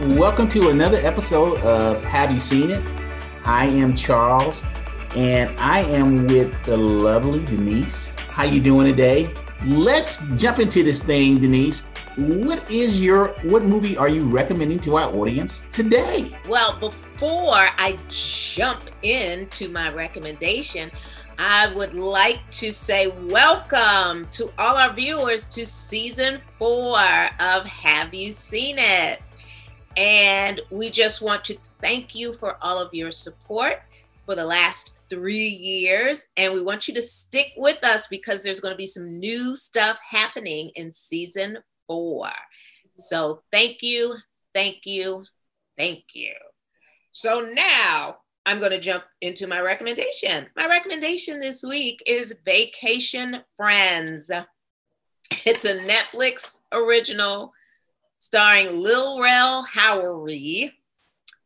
Welcome to another episode of Have You Seen It? I am Charles, and I am with the lovely Denise. How you doing today? Let's jump into this thing, Denise. What is your what movie are you recommending to our audience today? Well, before I jump into my recommendation, I would like to say welcome to all our viewers to season four of Have You Seen It? And we just want to thank you for all of your support for the last three years. And we want you to stick with us because there's going to be some new stuff happening in season four. So thank you, thank you, thank you. So now I'm going to jump into my recommendation. My recommendation this week is Vacation Friends. It's a Netflix original starring Lil Rel Howery,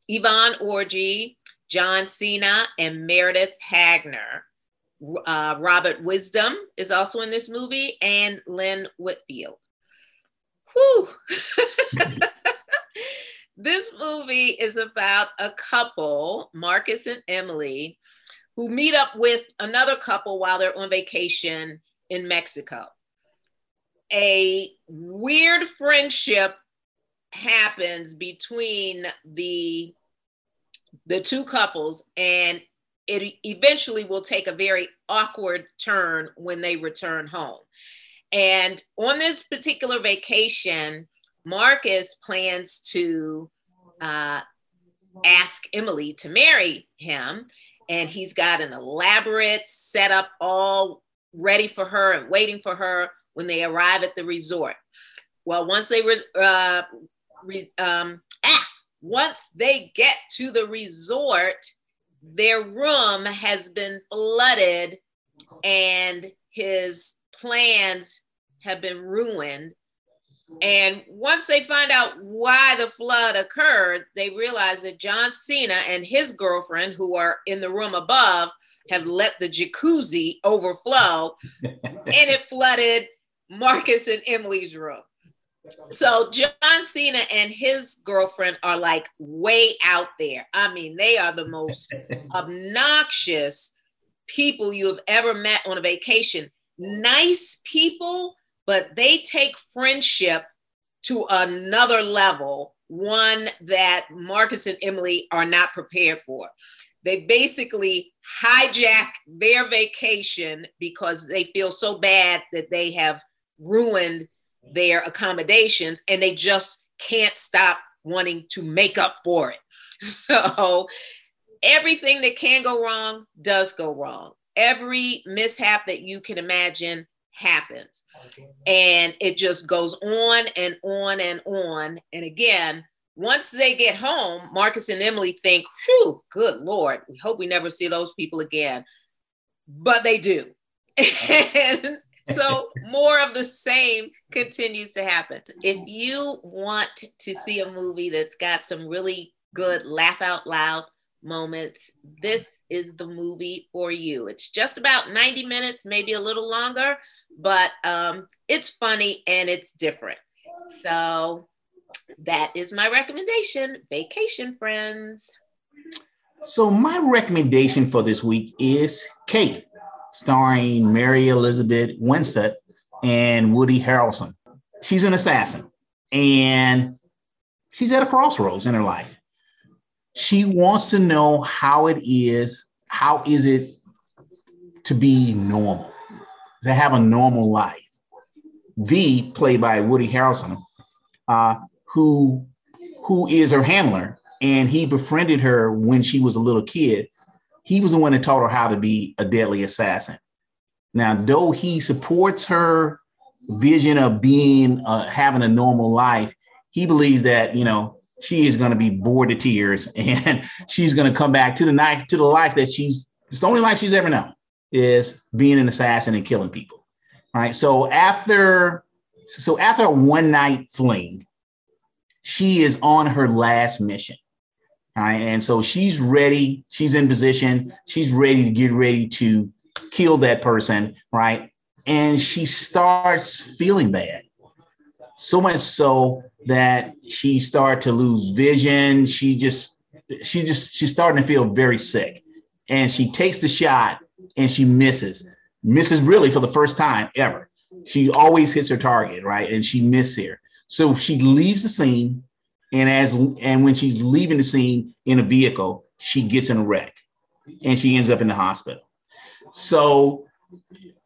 Yvonne Orji, John Cena, and Meredith Hagner. Uh, Robert Wisdom is also in this movie, and Lynn Whitfield. Whew. this movie is about a couple, Marcus and Emily, who meet up with another couple while they're on vacation in Mexico. A weird friendship happens between the the two couples and it eventually will take a very awkward turn when they return home. And on this particular vacation, Marcus plans to uh, ask Emily to marry him. And he's got an elaborate setup all ready for her and waiting for her when they arrive at the resort. Well, once they re- uh, um, ah, once they get to the resort, their room has been flooded and his plans have been ruined. And once they find out why the flood occurred, they realize that John Cena and his girlfriend, who are in the room above, have let the jacuzzi overflow and it flooded Marcus and Emily's room. So John Cena and his girlfriend are like way out there. I mean, they are the most obnoxious people you have ever met on a vacation. Nice people, but they take friendship to another level, one that Marcus and Emily are not prepared for. They basically hijack their vacation because they feel so bad that they have ruined their accommodations and they just can't stop wanting to make up for it. So everything that can go wrong does go wrong. Every mishap that you can imagine happens. And it just goes on and on and on. And again, once they get home, Marcus and Emily think, whew, good Lord, we hope we never see those people again. But they do. and so more of the same continues to happen. If you want to see a movie that's got some really good laugh out loud moments, this is the movie for you. It's just about 90 minutes, maybe a little longer, but um, it's funny and it's different. So that is my recommendation Vacation Friends. So, my recommendation for this week is Kate starring Mary Elizabeth Winstead and Woody Harrelson. She's an assassin and she's at a crossroads in her life. She wants to know how it is, how is it to be normal, to have a normal life. V, played by Woody Harrelson, uh, who who is her handler, and he befriended her when she was a little kid he was the one that taught her how to be a deadly assassin. Now, though he supports her vision of being uh, having a normal life, he believes that you know she is going to be bored to tears and she's going to come back to the night to the life that she's it's the only life she's ever known is being an assassin and killing people. Right. So after so after a one night fling, she is on her last mission. Right. And so she's ready. She's in position. She's ready to get ready to kill that person. Right. And she starts feeling bad. So much so that she started to lose vision. She just, she just, she's starting to feel very sick. And she takes the shot and she misses, misses really for the first time ever. She always hits her target, right? And she missed here. So she leaves the scene. And as and when she's leaving the scene in a vehicle, she gets in a wreck and she ends up in the hospital. So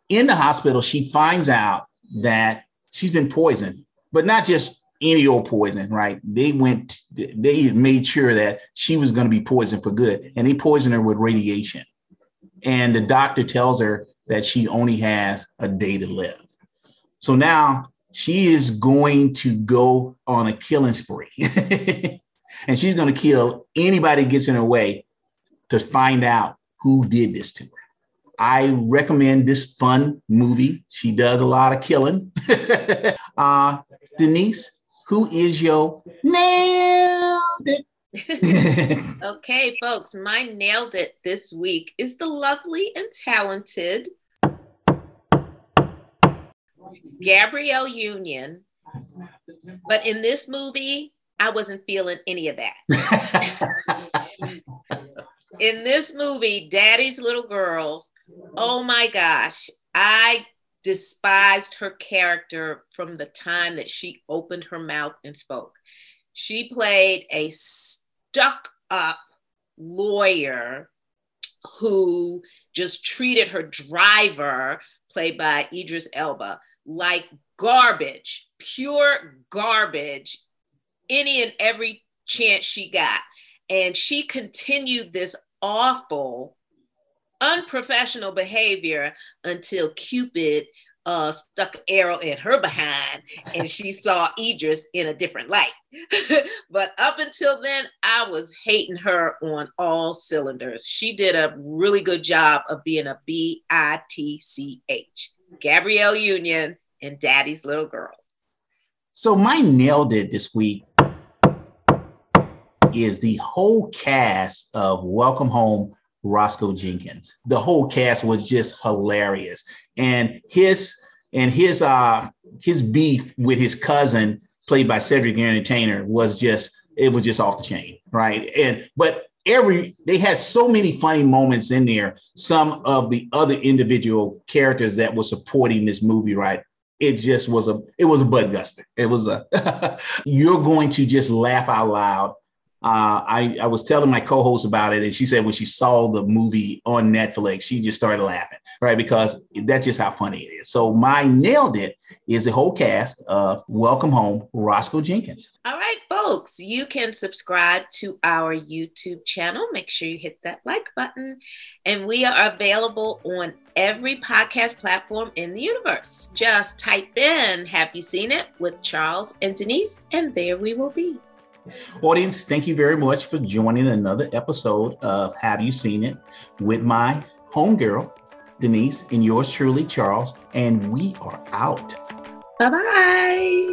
in the hospital, she finds out that she's been poisoned, but not just any old poison, right? They went, they made sure that she was going to be poisoned for good, and they poisoned her with radiation. And the doctor tells her that she only has a day to live. So now she is going to go on a killing spree. and she's going to kill anybody gets in her way to find out who did this to her. I recommend this fun movie. She does a lot of killing. uh, Denise, who is your nailed it? okay, folks, my nailed it this week is the lovely and talented Gabrielle Union. But in this movie, I wasn't feeling any of that. in this movie, Daddy's Little Girl, oh my gosh, I despised her character from the time that she opened her mouth and spoke. She played a stuck up lawyer who just treated her driver, played by Idris Elba, like garbage, pure garbage, any and every chance she got. And she continued this awful, unprofessional behavior until Cupid uh, stuck an arrow in her behind and she saw Idris in a different light. but up until then, I was hating her on all cylinders. She did a really good job of being a B I T C H. Gabrielle Union and Daddy's Little Girls. So, my nailed it this week is the whole cast of Welcome Home Roscoe Jenkins. The whole cast was just hilarious. And his and his uh his beef with his cousin, played by Cedric the Entertainer, was just it was just off the chain, right? And but every they had so many funny moments in there. Some of the other individual characters that were supporting this movie, right? It just was a it was a butt guster. It was a you're going to just laugh out loud uh, I, I was telling my co-host about it, and she said when she saw the movie on Netflix, she just started laughing, right? Because that's just how funny it is. So my nailed it is the whole cast of Welcome Home, Roscoe Jenkins. All right, folks, you can subscribe to our YouTube channel. Make sure you hit that like button, and we are available on every podcast platform in the universe. Just type in "Have you seen it?" with Charles and Denise, and there we will be. Audience, thank you very much for joining another episode of Have You Seen It with my homegirl, Denise, and yours truly, Charles. And we are out. Bye bye.